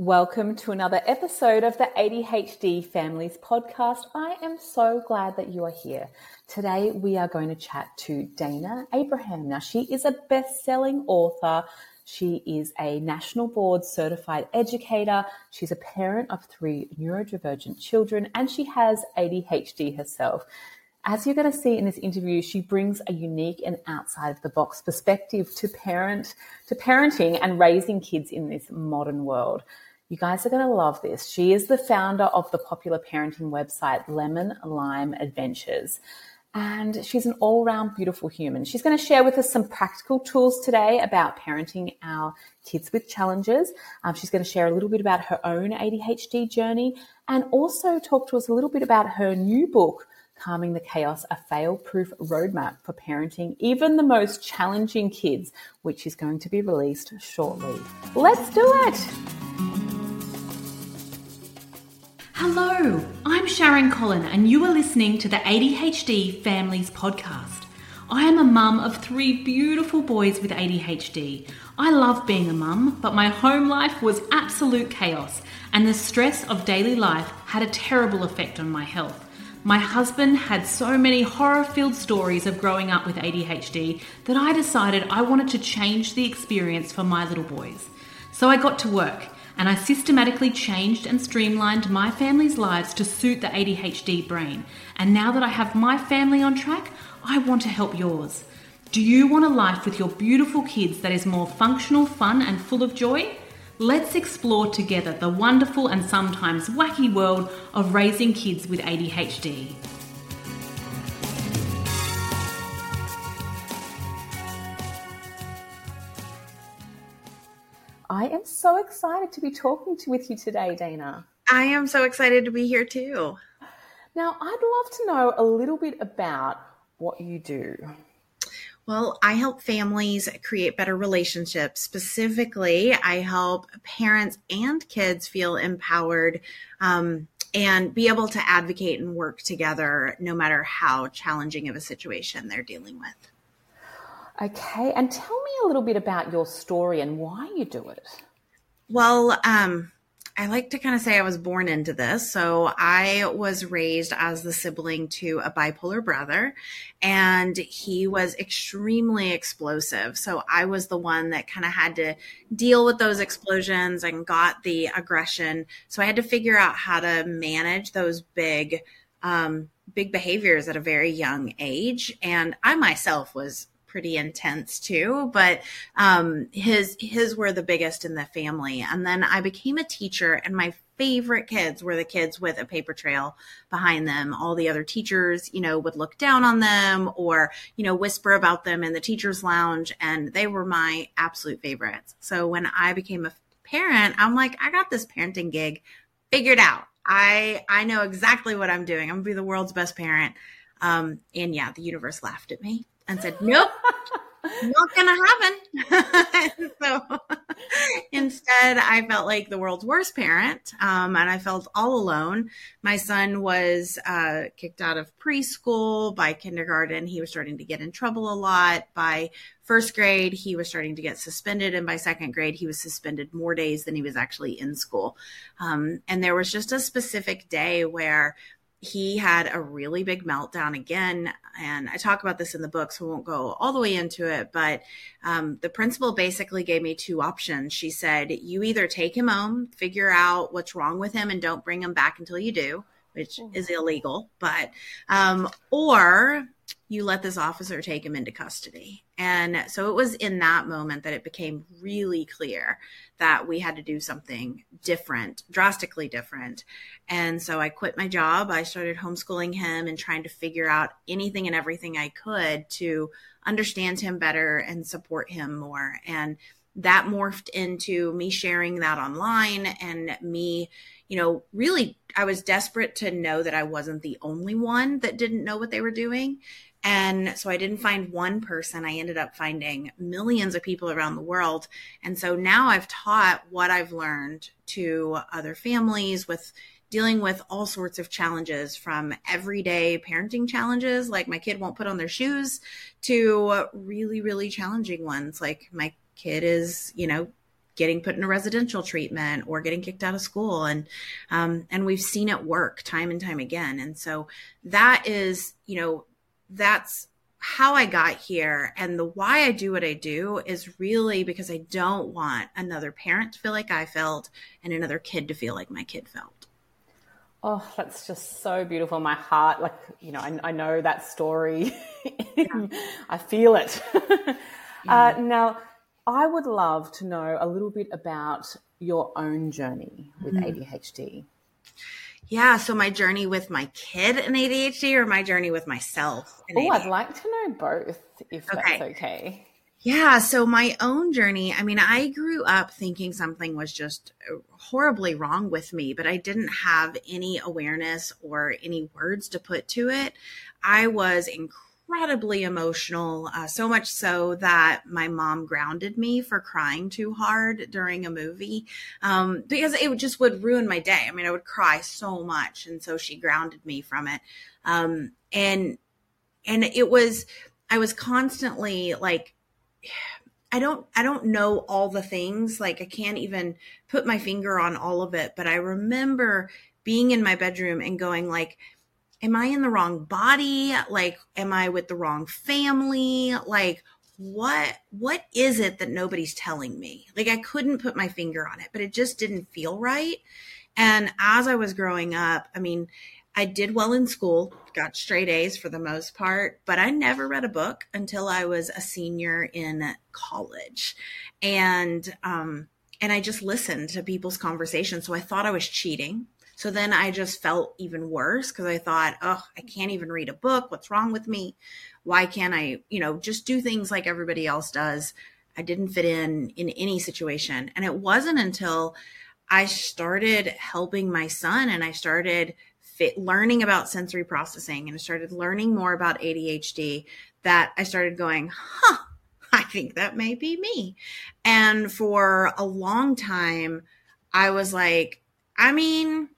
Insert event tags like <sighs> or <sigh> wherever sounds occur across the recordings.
Welcome to another episode of the ADHD Families Podcast. I am so glad that you are here. Today we are going to chat to Dayna Abraham. Now, she is a best selling author. She is a national board certified educator. She's a parent of three neurodivergent children and she has ADHD herself. As you're going to see in this interview, she brings a unique and outside of the box perspective to parent, to parenting and raising kids in this modern world. You guys are going to love this. She is the founder of the popular parenting website Lemon Lime Adventures. And she's an all round beautiful human. She's going to share with us some practical tools today about parenting our kids with challenges. Um, she's going to share a little bit about her own ADHD journey and also talk to us a little bit about her new book, Calming the Chaos, a fail proof roadmap for parenting even the most challenging kids, which is going to be released shortly. Let's do it! Hello, I'm Sharon Collin, and you are listening to the ADHD Families Podcast. I am a mum of three beautiful boys with ADHD. I love being a mum, but my home life was absolute chaos, and the stress of daily life had a terrible effect on my health. My husband had so many horror filled stories of growing up with ADHD that I decided I wanted to change the experience for my little boys. So I got to work and I systematically changed and streamlined my family's lives to suit the ADHD brain. And now that I have my family on track, I want to help yours. Do you want a life with your beautiful kids that is more functional, fun, and full of joy? Let's explore together the wonderful and sometimes wacky world of raising kids with ADHD. Am so excited to be talking to, with you today, Dayna. I am so excited to be here too. Now, I'd love to know a little bit about what you do. Well, I help families create better relationships. Specifically, I help parents and kids feel empowered um, and be able to advocate and work together no matter how challenging of a situation they're dealing with. Okay, and tell me a little bit about your story and why you do it. Well, um, I like to kind of say I was born into this. So I was raised as the sibling to a bipolar brother, and he was extremely explosive. So I was the one that kind of had to deal with those explosions and got the aggression. So I had to figure out how to manage those big, um, big behaviors at a very young age. And I myself was pretty intense too but um, his his were the biggest in the family. And then i became a teacher and my favorite kids were the kids with a paper trail behind them. All the other teachers you know would look down on them or you know whisper about them in the teachers lounge and they were my absolute favorites. So when i became a parent i'm like i got this parenting gig figured out. I i know exactly what i'm doing. I'm gonna be the world's best parent. Um, and yeah the universe laughed at me and said, nope, not gonna happen. <laughs> so instead, I felt like the world's worst parent, um, and I felt all alone. My son was uh, kicked out of preschool. By kindergarten, he was starting to get in trouble a lot. By first grade, he was starting to get suspended, and by second grade, he was suspended more days than he was actually in school. Um, and there was just a specific day where he had a really big meltdown again. And I talk about this in the book, so I won't go all the way into it. But um, the principal basically gave me two options. She said, You either take him home, figure out what's wrong with him, and don't bring him back until you do, which mm-hmm. is illegal. But, um, or you let this officer take him into custody. And so it was in that moment that it became really clear that we had to do something different, drastically different. And so I quit my job. I started homeschooling him and trying to figure out anything and everything I could to understand him better and support him more. And that morphed into me sharing that online and me, you know, really, I was desperate to know that I wasn't the only one that didn't know what they were doing. And so I didn't find one person. I ended up finding millions of people around the world. And so now I've taught what I've learned to other families with dealing with all sorts of challenges from everyday parenting challenges, like my kid won't put on their shoes, to really, really challenging ones, like my kid is, you know, getting put in a residential treatment or getting kicked out of school and um, and we've seen it work time and time again and so that is you know that's how I got here and the why I do what I do is really because I don't want another parent to feel like I felt and another kid to feel like my kid felt. Oh, that's just so beautiful. My heart, like, you know, I, I know that story. Yeah. <laughs> I feel it. yeah. <laughs> uh, now, I would love to know a little bit about your own journey with mm-hmm. ADHD. Yeah, so my journey with my kid and ADHD or my journey with myself? Oh, I'd like to know both if okay. that's okay. Yeah, so my own journey, I mean, I grew up thinking something was just horribly wrong with me, but I didn't have any awareness or any words to put to it. I was incredibly incredibly emotional, uh, so much so that my mom grounded me for crying too hard during a movie um, because it just would ruin my day. I mean, I would cry so much, and so she grounded me from it. Um, and and it was I was constantly like. <sighs> I don't I don't know all the things like I can't even put my finger on all of it but I remember being in my bedroom and going like am I in the wrong body? Like, am I with the wrong family? Like, what what is it that nobody's telling me? Like i couldn't put my finger on it but it just didn't feel right. And as i was growing up i mean i did well in school got straight a's for the most part but i never read a book until i was a senior in college. And um and i just listened to people's conversations. So i thought i was cheating so then I just felt even worse because I thought, oh, I can't even read a book. What's wrong with me? Why can't I, you know, just do things like everybody else does? I didn't fit in in any situation. And it wasn't until I started helping my son and I started fit, learning about sensory processing and I started learning more about ADHD that I started going, huh, I think that may be me. And for a long time, I was like, I mean,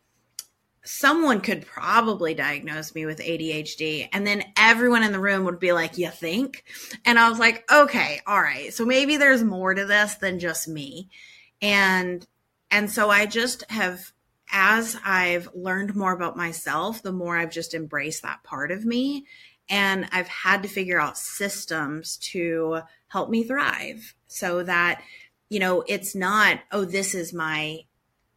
someone could probably diagnose me with ADHD. And then everyone in the room would be like, You think? And I was like, Okay, all right. So maybe there's more to this than just me. And and so I just have as I've learned more about myself, the more I've just embraced that part of me. And I've had to figure out systems to help me thrive so that, you know, it's not, oh, this is my,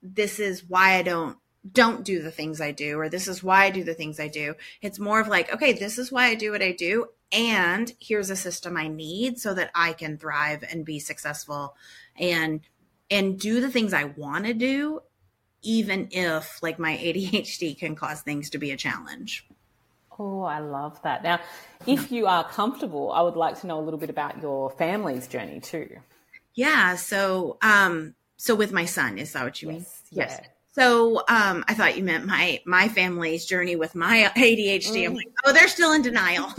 this is why I don't don't do the things I do, or this is why I do the things I do. It's more of like, okay, this is why I do what I do. And here's a system I need so that I can thrive and be successful and and do the things I want to do, even if like my <laughs> ADHD can cause things to be a challenge. Oh, I love that. Now, if you are comfortable, I would like to know a little bit about your family's journey too. Yeah. So, um, so with my son, is that what you yes, mean? Yes. Yeah. So um, I thought you meant my my family's journey with my ADHD. Mm. I'm like, oh, they're still in denial.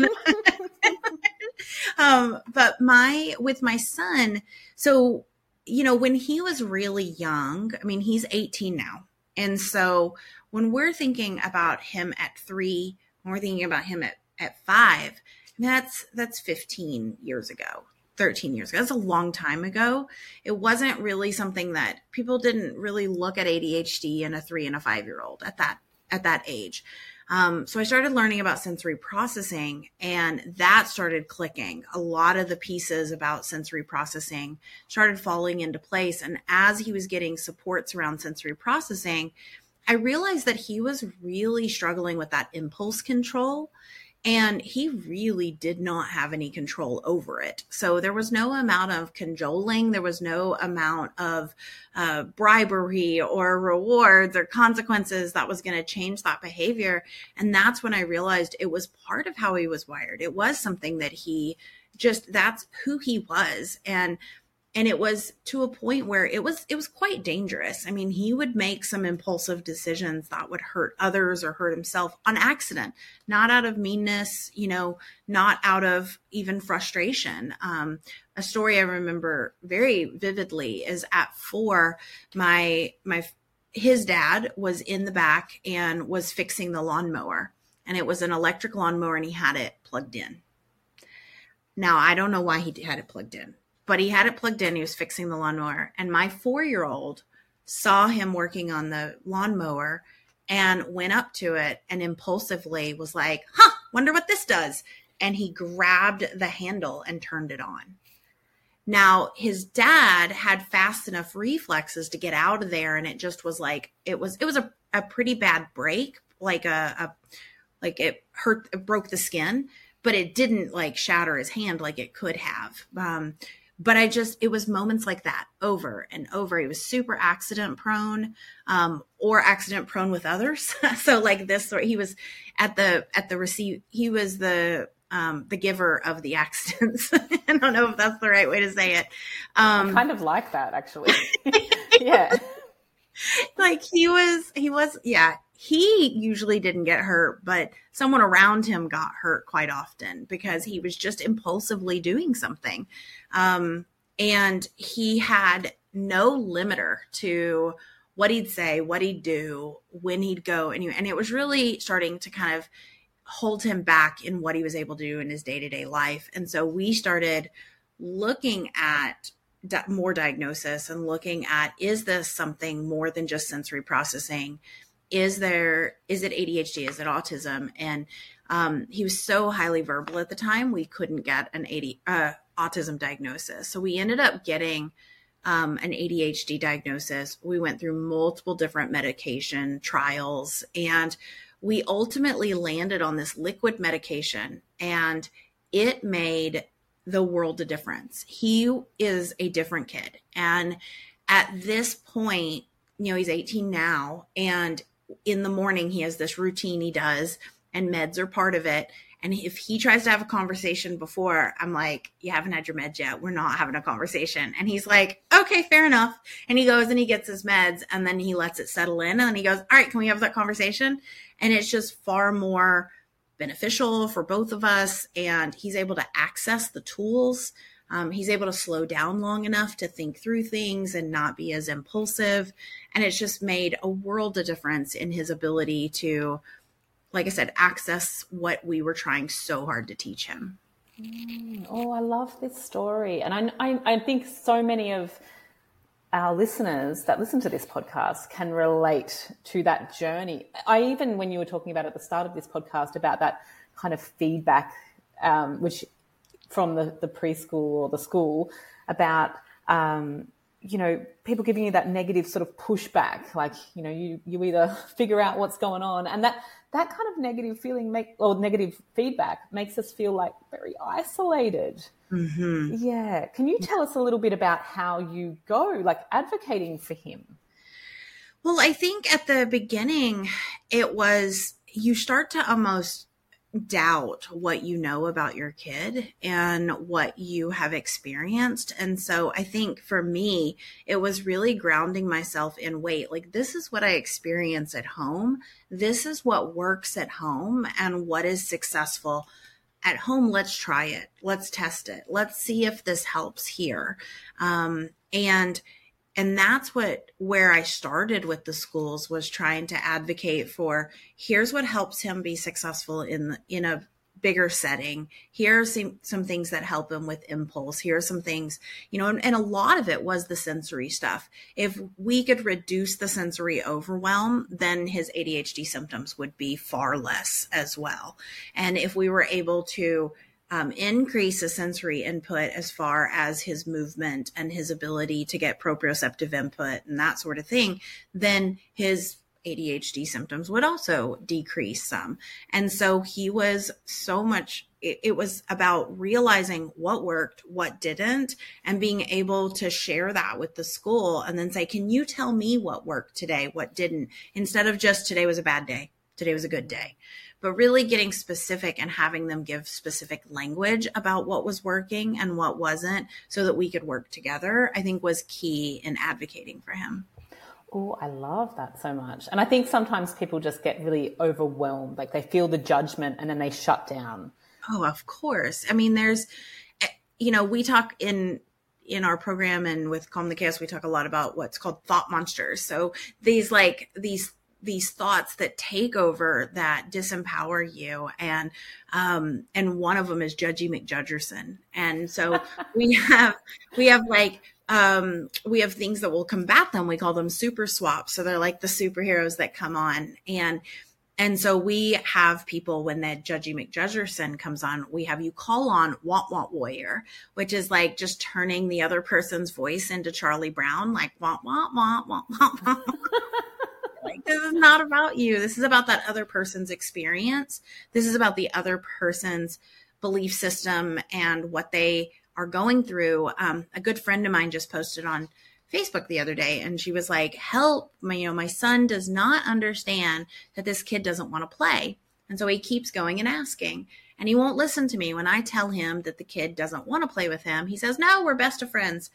<laughs> um, but my with my son, so you know, when he was really young, I mean, he's 18 now, and so when we're thinking about him at three, when we're thinking about him at at five, that's that's 15 years ago. 13 years ago. That's a long time ago. It wasn't really something that people didn't really look at ADHD in a three and a five year old at that at that age. Um, so I started learning about sensory processing, and that started clicking. A lot of the pieces about sensory processing started falling into place. And as he was getting supports around sensory processing, I realized that he was really struggling with that impulse control and he really did not have any control over it. So there was no amount of cajoling, there was no amount of uh, bribery or rewards or consequences that was going to change that behavior. And that's when I realized it was part of how he was wired. It was something that he just, that's who he was. And and it was to a point where it was it was quite dangerous. I mean he would make some impulsive decisions that would hurt others or hurt himself on accident not out of meanness you know not out of even frustration. Um, a story i remember very vividly is at four my my his dad was in the back and was fixing the lawnmower. And it was an electric lawnmower and he had it plugged in. Now i don't know why he had it plugged in but he had it plugged in. He was fixing the lawnmower. And my four year old saw him working on the lawnmower and went up to it and impulsively was like, huh, wonder what this does. And he grabbed the handle and turned it on. Now, his dad had fast enough reflexes to get out of there, and it just was like it was it was a, a pretty bad break, like a, a like it hurt it broke the skin, but it didn't like shatter his hand like it could have. Um, but I just it was moments like that over and over. He was super accident prone, um, or accident prone with others. <laughs> so like this, he was at the at the receive. He was the um, the giver of the accidents. <laughs> I don't know if that's the right way to say it. Um, I kind of like that actually. <laughs> yeah. Like he was, he was, yeah, he usually didn't get hurt, but someone around him got hurt quite often because he was just impulsively doing something. Um, and he had no limiter to what he'd say, what he'd do, when he'd go. And, and it was really starting to kind of hold him back in what he was able to do in his day to day life. And so we started looking at more diagnosis and looking at is this something more than just sensory processing? Is there, is it ADHD? Is it autism? And um, he was so highly verbal at the time, we couldn't get an AD, uh, autism diagnosis. So we ended up getting um, an ADHD diagnosis. We went through multiple different medication trials and we ultimately landed on this liquid medication and it made the world a difference. He is a different kid. And at this point, you know, he's 18 now. And in the morning, he has this routine he does, and meds are part of it. And if he tries to have a conversation before, I'm like, You haven't had your meds yet. We're not having a conversation. And he's like, Okay, fair enough. And he goes and he gets his meds and then he lets it settle in. And then he goes, All right, can we have that conversation? And it's just far more beneficial for both of us. And he's able to access the tools. Um, he's able to slow down long enough to think through things and not be as impulsive. And it's just made a world of difference in his ability to, like I said, access what we were trying so hard to teach him. Mm, oh, I love this story. And I, I, I think so many of our listeners that listen to this podcast can relate to that journey. I even, when you were talking about at the start of this podcast about that kind of feedback, um, which from the, the preschool or the school about, um, you know, people giving you that negative sort of pushback, like, you know, you, you either <laughs> figure out what's going on and that, that kind of negative feeling make, or negative feedback makes us feel like very isolated. Mm-hmm. Yeah. Can you tell us a little bit about how you go, like advocating for him? Well, I think at the beginning, it was you start to almost doubt what you know about your kid and what you have experienced. And so I think for me, it was really grounding myself in wait, like this is what I experience at home. This is what works at home and what is successful at home, let's try it. Let's test it. Let's see if this helps here. Um, and and that's what where I started with the schools was trying to advocate for here's what helps him be successful in in a bigger setting. Here are some, some things that help him with impulse. Here are some things, you know, and, and, a lot of it was the sensory stuff. If we could reduce the sensory overwhelm, then his ADHD symptoms would be far less as well. And if we were able to um, increase the sensory input as far as his movement and his ability to get proprioceptive input and that sort of thing, then his ADHD symptoms would also decrease some. And so he was so much, it, it, was about realizing what worked, what didn't, and being able to share that with the school and then say, Can you tell me what worked today, what didn't? Instead of just today was a bad day, today was a good day. But really getting specific and having them give specific language about what was working and what wasn't so that we could work together, I think was key in advocating for him. Oh, I love that so much. And I think sometimes people just get really overwhelmed. Like they feel the judgment and then they shut down. Oh, of course. I mean, there's, eh, you know, we talk in, in our program and with Calm the Chaos, we talk a lot about what's called thought monsters. So these like, these these thoughts that take over that disempower you and um and one of them is judgy mcjudgerson and so <laughs> we have we have like um we have things that will combat them we call them super swaps so they're like the superheroes that come on and and so we have people when that Judgy McJudgerson comes on, we have you call on Want Want Warrior, which is like just turning the other person's voice into Charlie Brown, like Want Want Want Want Want. want. Like this is not about you. This is about that other person's experience. This is about the other person's belief system and what they are going through. Um, a good friend of mine just posted on Facebook the other day and she was like, "Help, you know, my son does not understand that this kid doesn't want to play." And so he keeps going and asking, and he won't listen to me when I tell him that the kid doesn't want to play with him. He says, "No, we're best of friends."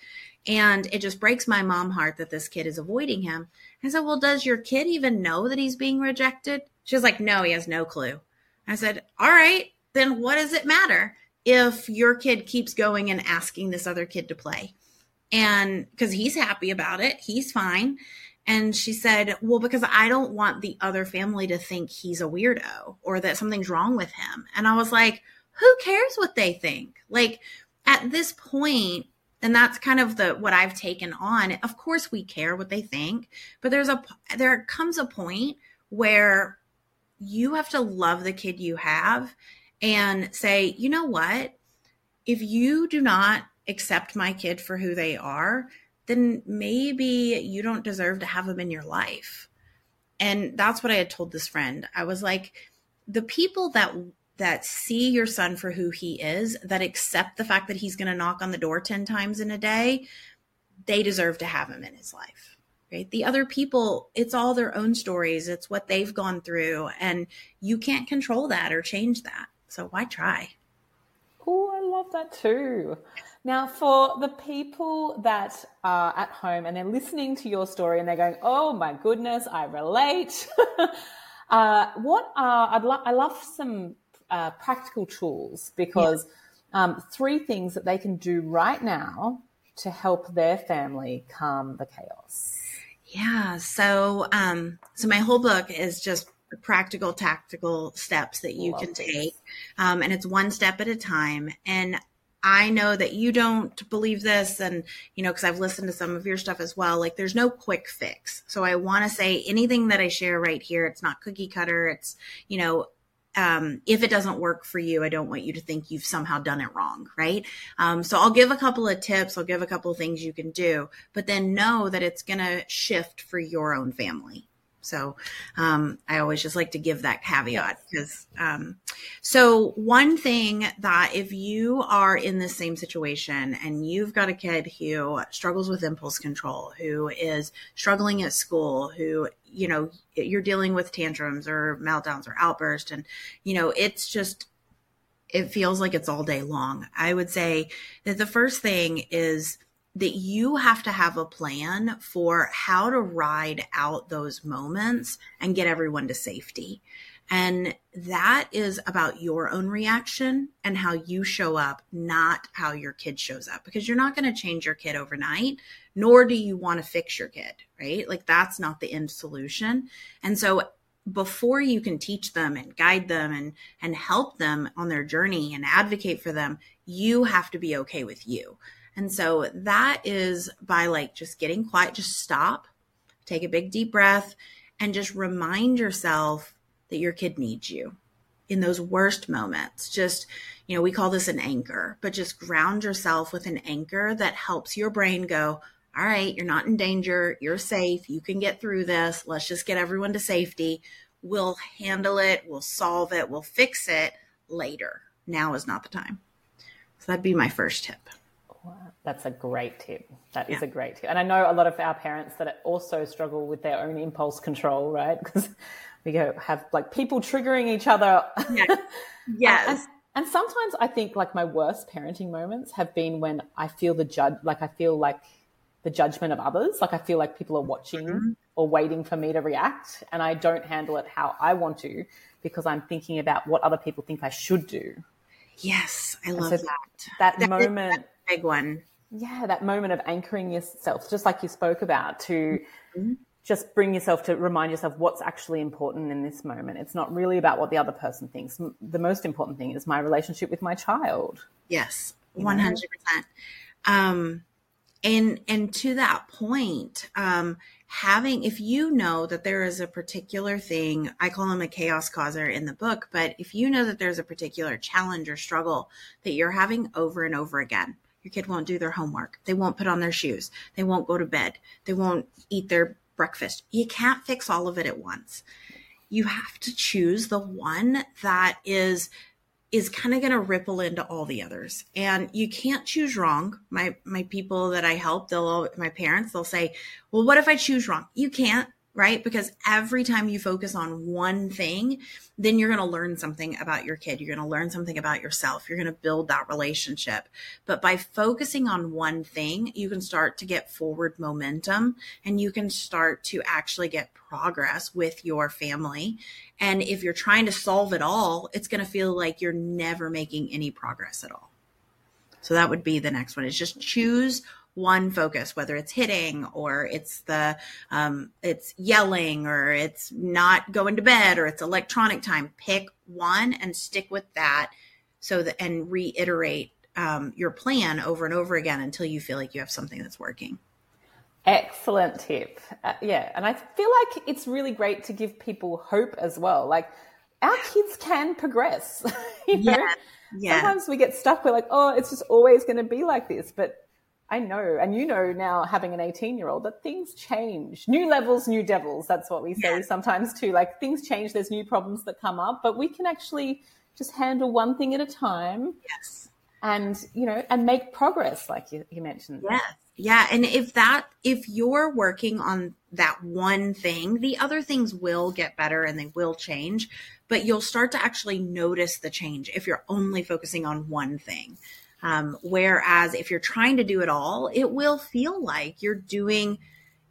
And it just breaks my mom heart that this kid is avoiding him. I said, "Well, does your kid even know that he's being rejected?" She was like, "No, he has no clue." I said, "All right, then what does it matter if your kid keeps going and asking this other kid to play?" and because he's happy about it, he's fine. And she said, Well, because I don't want the other family to think he's a weirdo or that something's wrong with him. And I was like, Who cares what they think? Like at this point, and that's kind of the what I've taken on. Of course we care what they think, but there's a there comes a point where you have to love the kid you have and say, you know what? If you do not accept my kid for who they are, then maybe you don't deserve to have them in your life. And that's what I had told this friend. I was like, the people that that see your son for who he is, that accept the fact that he's going to knock on the door 10 times in a day, they deserve to have him in his life. Right? The other people, it's all their own stories. It's what they've gone through and you can't control that or change that. So why try? Oh, I love that too. Now, for the people that are at home and they're listening to your story and they're going, "Oh my goodness, I relate." <laughs> uh, what are I'd lo- I love some uh, practical tools because yeah. um, three things that they can do right now to help their family calm the chaos. Yeah. So, um, so my whole book is just practical, tactical steps that you love can take, um, and it's one step at a time. And I know that you don't believe this, and you know, because I've listened to some of your stuff as well. Like, there's no quick fix. So, I want to say anything that I share right here, it's not cookie cutter. It's, you know, um, if it doesn't work for you, I don't want you to think you've somehow done it wrong, right? Um, so I'll give a couple of tips, I'll give a couple of things you can do, but then know that it's going to shift for your own family. So um, I always just like to give that caveat because. Um, so one thing that if you are in the same situation and you've got a kid who struggles with impulse control, who is struggling at school, who you know you're dealing with tantrums or meltdowns or outbursts, and you know it's just it feels like it's all day long. I would say that the first thing is that you have to have a plan for how to ride out those moments and get everyone to safety. And that is about your own reaction and how you show up, not how your kid shows up, because you're not going to change your kid overnight, nor do you want to fix your kid, right? Like that's not the end solution. And so before you can teach them and guide them and and help them on their journey and advocate for them, you have to be okay with you. And so that is by like just getting quiet, just stop, take a big deep breath, and just remind yourself that your kid needs you in those worst moments. Just, you know, we call this an anchor, but just ground yourself with an anchor that helps your brain go, all right, you're not in danger. You're safe. You can get through this. Let's just get everyone to safety. We'll handle it. We'll solve it. We'll fix it later. Now is not the time. So that'd be my first tip. That's a great tip. That yeah. is a great tip. And I know a lot of our parents that also struggle with their own impulse control, right? <laughs> Because we go have like people triggering each other. <laughs> Yes. yes. and, and, sometimes I think like my worst parenting moments have been when I feel the judge, like I feel like the judgment of others. Like I feel like people are watching mm-hmm. or waiting for me to react and I don't handle it how I want to because I'm thinking about what other people think I should do. Yes, I love so that. That, that moment. big one yeah, that moment of anchoring yourself, just like you spoke about, to mm-hmm. just bring yourself to remind yourself what's actually important in this moment. It's not really about what the other person thinks. The most important thing is my relationship with my child. Yes, one hundred percent. Um, and and to that point, um, having if you know that there is a particular thing, I call him a chaos causer in the book, but if you know that there's a particular challenge or struggle that you're having over and over again, your kid won't do their homework. They won't put on their shoes. They won't go to bed. They won't eat their breakfast. You can't fix all of it at once. You have to choose the one that is is kind of going to ripple into all the others. And you can't choose wrong. My my people that I help, they'll my parents, they'll say, "Well, what if I choose wrong?" You can't right? Because every time you focus on one thing, then you're going to learn something about your kid. You're going to learn something about yourself. You're going to build that relationship. But by focusing on one thing, you can start to get forward momentum and you can start to actually get progress with your family. And if you're trying to solve it all, it's going to feel like you're never making any progress at all. So that would be the next one is just choose one focus, whether it's hitting or it's the um, it's yelling or it's not going to bed or it's electronic time. Pick one and stick with that. So that and reiterate um, your plan over and over again until you feel like you have something that's working. Excellent tip. Uh, yeah, and I feel like it's really great to give people hope as well. Like our kids can progress. <laughs> you know? Yeah. Yeah. Sometimes we get stuck. We're like, oh, it's just always going to be like this. But I know, and you know now, having an 18 year old, that things change. New levels, new devils. That's what we say yeah. sometimes too. Like things change, there's new problems that come up, but we can actually just handle one thing at a time. Yes. And, you know, and make progress, like you, you mentioned. Yes. Yeah. And if that, if you're working on that one thing, the other things will get better and they will change, but you'll start to actually notice the change if you're only focusing on one thing. Um, whereas if you're trying to do it all, it will feel like you're doing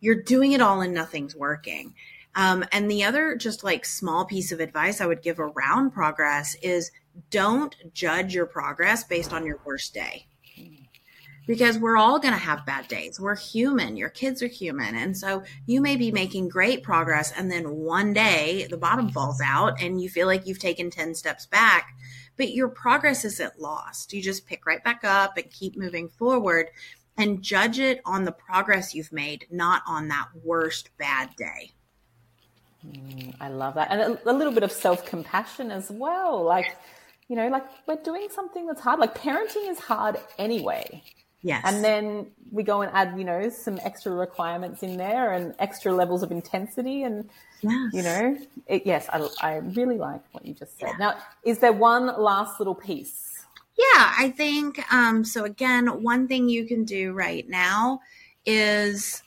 you're doing it all and nothing's working. Um, and the other just like small piece of advice I would give around progress is don't judge your progress based on your worst day. Because we're all going to have bad days. We're human. Your kids are human. And so you may be making great progress. And then one day the bottom falls out and you feel like you've taken 10 steps back but your progress isn't lost. You just pick right back up and keep moving forward and judge it on the progress you've made, not on that worst bad day. Mm, I love that. And a, a little bit of self compassion as well. Like, you know, like we're doing something that's hard. Like parenting is hard anyway. Yes. And then we go and add, you know, some extra requirements in there and extra levels of intensity. And, yes. you know, it, yes, I, I really like what you just said. Yeah. Now, is there one last little piece? Yeah, I think um, so. Again, one thing you can do right now is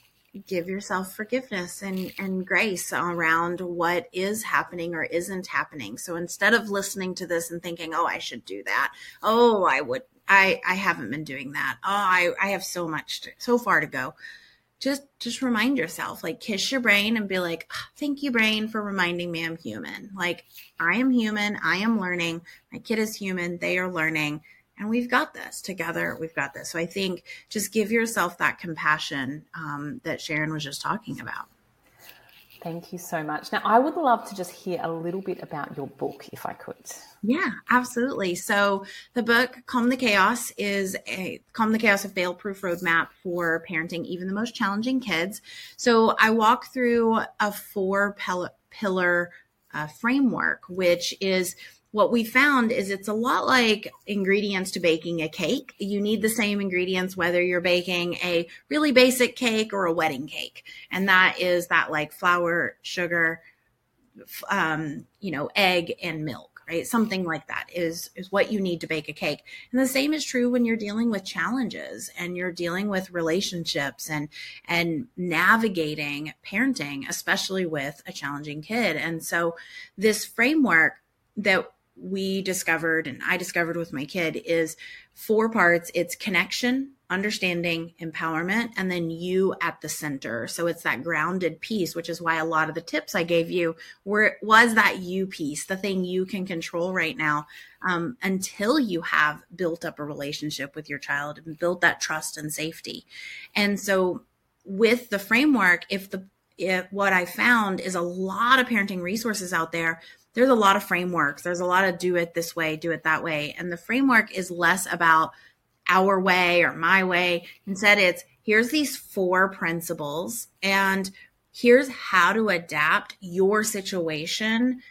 give yourself forgiveness and, and grace around what is happening or isn't happening. So instead of listening to this and thinking, oh, I should do that. Oh, I would I I haven't been doing that. Oh, I I have so much to, so far to go. Just just remind yourself, like kiss your brain and be like, oh, "Thank you, brain, for reminding me I'm human. Like I am human. I am learning. My kid is human. They are learning." And we've got this together. We've got this. So I think just give yourself that compassion um, that Sharon was just talking about. Thank you so much. Now, I would love to just hear a little bit about your book, if I could. Yeah, absolutely. So, the book Calm the Chaos is a Calm the Chaos, a fail proof roadmap for parenting even the most challenging kids. So, I walk through a four pillar uh, framework, which is what we found is it's a lot like ingredients to baking a cake. You need the same ingredients whether you're baking a really basic cake or a wedding cake. And that is that like flour, sugar, um, you know, egg and milk, right? Something like that is is what you need to bake a cake. And the same is true when you're dealing with challenges and you're dealing with relationships and and navigating parenting, especially with a challenging kid. And so this framework that we discovered and I discovered with my kid is four parts. It's connection, understanding, empowerment, and then you at the center. So it's that grounded piece, which is why a lot of the tips I gave you were was that you piece, the thing you can control right now, um, until you have built up a relationship with your child and built that trust and safety. And so with the framework, if the it, what I found is a lot of parenting resources out there. There's a lot of frameworks. There's a lot of do it this way, do it that way. And the framework is less about our way or my way. Instead, it's here's these four principles and here's how to adapt your situation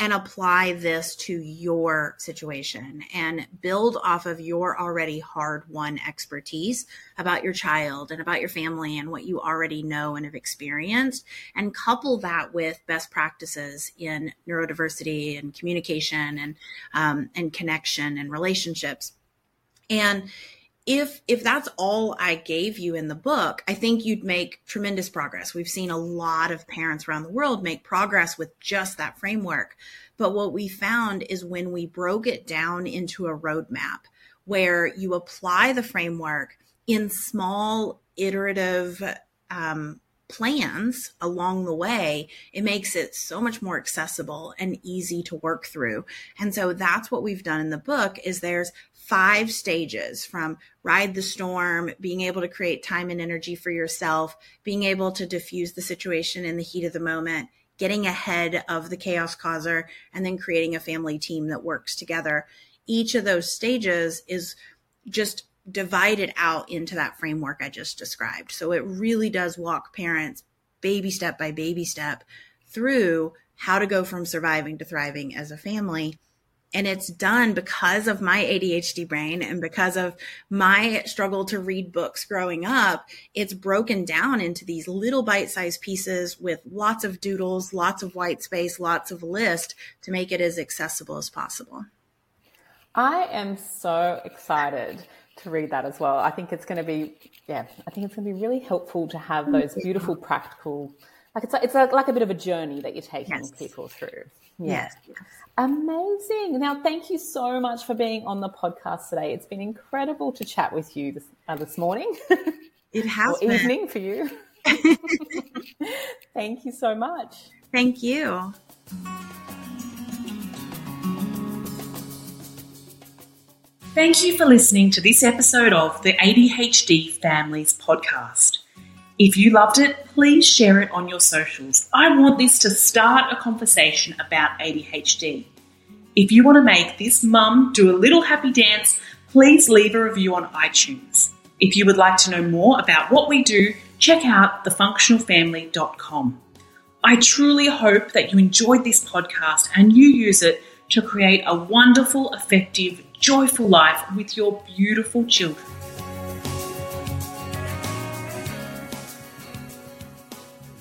and apply this to your situation and build off of your already hard won expertise about your child and about your family and what you already know and have experienced and couple that with best practices in neurodiversity and communication and um, and connection and relationships. And if if that's all I gave you in the book, I think you'd make tremendous progress. We've seen a lot of parents around the world make progress with just that framework. But what we found is when we broke it down into a roadmap where you apply the framework in small iterative um, plans along the way, it makes it so much more accessible and easy to work through. And so that's what we've done in the book is there's five stages from ride the storm, being able to create time and energy for yourself, being able to diffuse the situation in the heat of the moment, getting ahead of the chaos causer, and then creating a family team that works together. Each of those stages is just divided out into that framework I just described. So it really does walk parents baby step by baby step through how to go from surviving to thriving as a family. And it's done because of my ADHD brain and because of my struggle to read books growing up. It's broken down into these little bite sized pieces with lots of doodles, lots of white space, lots of list to make it as accessible as possible. I am so excited to read that as well. I think it's going to be, yeah, I think it's going to be really helpful to have those beautiful practical, like it's like, it's like, like a bit of a journey that you're taking yes. people through. Yeah. Yes. Amazing. Now, thank you so much for being on the podcast today. It's been incredible to chat with you this, uh, this morning. It <laughs> has or been. evening for you. <laughs> <laughs> thank you so much. Thank you. Thank you for listening to this episode of the ADHD Families Podcast. If you loved it, please share it on your socials. I want this to start a conversation about ADHD. If you want to make this mum do a little happy dance, please leave a review on iTunes. If you would like to know more about what we do, check out thefunctionalfamily.com. I truly hope that you enjoyed this podcast and you use it to create a wonderful, effective, joyful life with your beautiful children.